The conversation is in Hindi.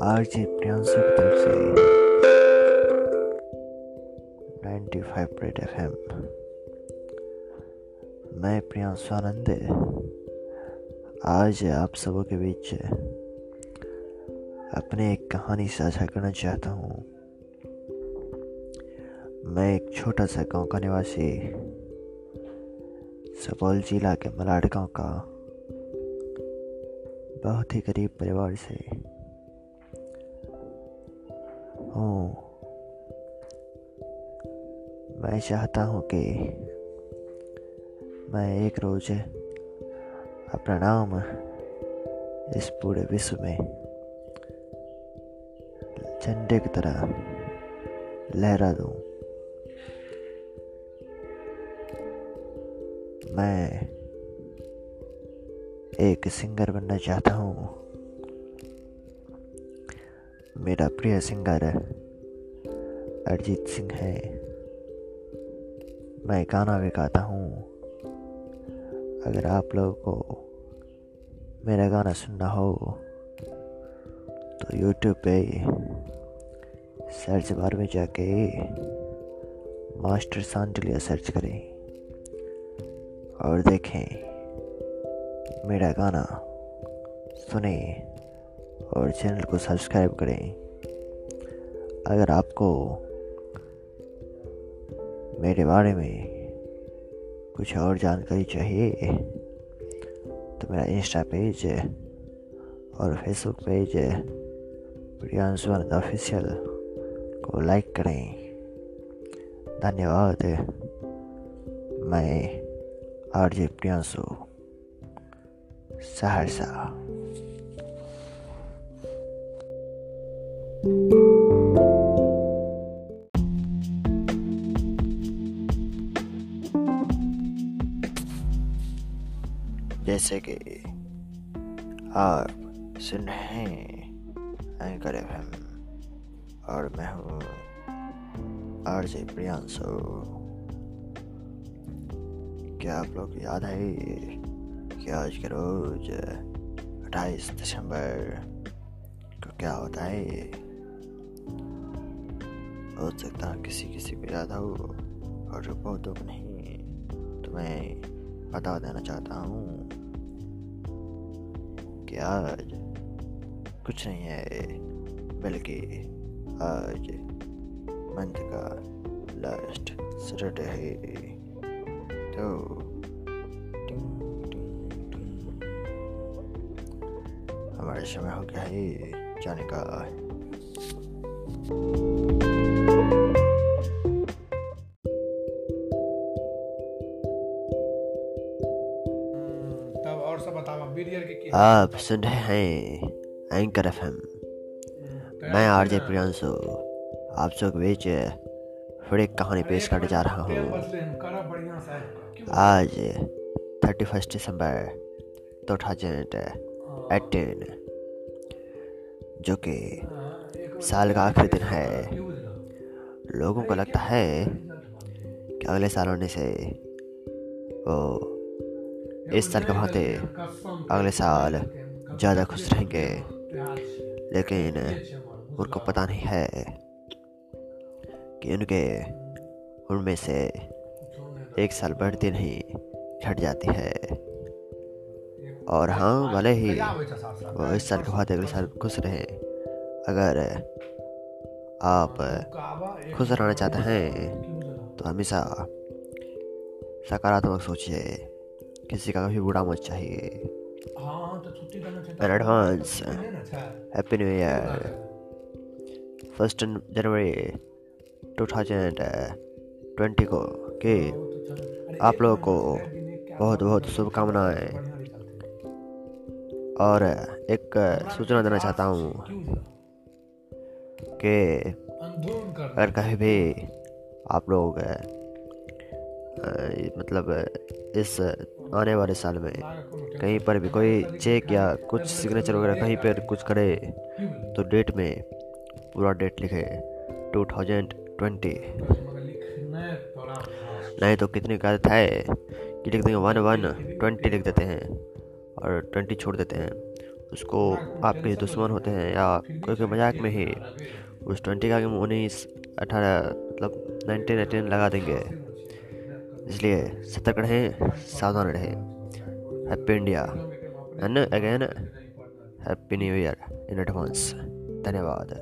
आरजे प्रियांशु की तरफ़ से 95 रेड एफ़ मैं प्रियांशु आनंद। आज आप सबों के बीच अपने एक कहानी साझा करना चाहता हूँ। मैं एक छोटा सा गाँव का निवासी, सुपौल जिला के मलाड गाँव का बहुत ही गरीब परिवार से। हूँ। मैं चाहता हूँ कि मैं एक रोज अपना नाम इस पूरे विश्व में झंडे की तरह लहरा दूँ। मैं एक सिंगर बनना चाहता हूँ। मेरा प्रिय सिंगर अरिजीत सिंह है। मैं गाना भी गाता हूँ। अगर आप लोगों को मेरा गाना सुनना हो तो यूट्यूब पे सर्च बार में जाके मास्टर सांडलिया सर्च करें और देखें। मेरा गाना सुने और चैनल को सब्सक्राइब करें। अगर आपको मेरे बारे में कुछ और जानकारी चाहिए तो मेरा इंस्टा पेज और फेसबुक पेज प्रियांशु ऑफिशियल को लाइक करें। धन्यवाद। मैं आर जे प्रियांशु। सहरसा। जैसे कि आप सुन रहे हैं एंकर एफ़ और मैं हूँ आर जे प्रियांशु। क्या आप लोग याद है? कि आज के रोज अट्ठाईस दिसंबर को क्या होता है हो सकता है किसी किसी को याद हो और बहुतों को नहीं। तो मैं बता देना चाहता हूँ कि आज कुछ नहीं है, बल्कि आज मंथ का लास्ट सैटरडे है। तो हमारे समय हो गया है जाने का। की आप सुन रहे हैं एंकर एफ़ हम्म, मैं आरजे प्रियांशु आप सब बीच फिर एक कहानी पेश करने जा रहा हूँ। आज थर्टी फ़र्स्ट दिसंबर दो थाउज़ेंड एटीन जो कि साल का आखिरी दिन है। लोगों को लगता है कि अगले साल होने से वो इस साल के भांति अगले साल ज़्यादा खुश रहेंगे। लेकिन उनको पता नहीं है कि उनके उनमें से एक साल बढ़ती नहीं, घट जाती है। और हाँ भले ही वो इस साल के बाद अगले साल खुश रहे। अगर आप खुश रहना चाहते हैं तो हमेशा सकारात्मक सोचिए। किसी का कभी बुरा मत चाहिए। Advance happy new year first January two thousand twenty को कि आप लोगों को बहुत बहुत शुभकामनाएँ। और एक सूचना देना चाहता हूँ कि अगर कहीं भी आप लोग मतलब इस आने वाले साल में कहीं पर भी कोई चेक या कुछ सिग्नेचर वगैरह कहीं पर कुछ करे तो डेट में पूरा डेट लिखे टू थाउज़ेंड ट्वेंटी नहीं तो कितनी का है कि लिख देंगे? वन वन ट्वेंटी लिख देते हैं। और ट्वेंटी छोड़ देते हैं। उसको आपके दुश्मन होते हैं या कोई कोई मज़ाक में ही उस ट्वेंटी का उन्नीस अठारह मतलब नाइनटीन एटीन लगा देंगे। इसलिए सतर्क रहें सावधान रहें। Happy India and again happy new year in advance धन्यवाद।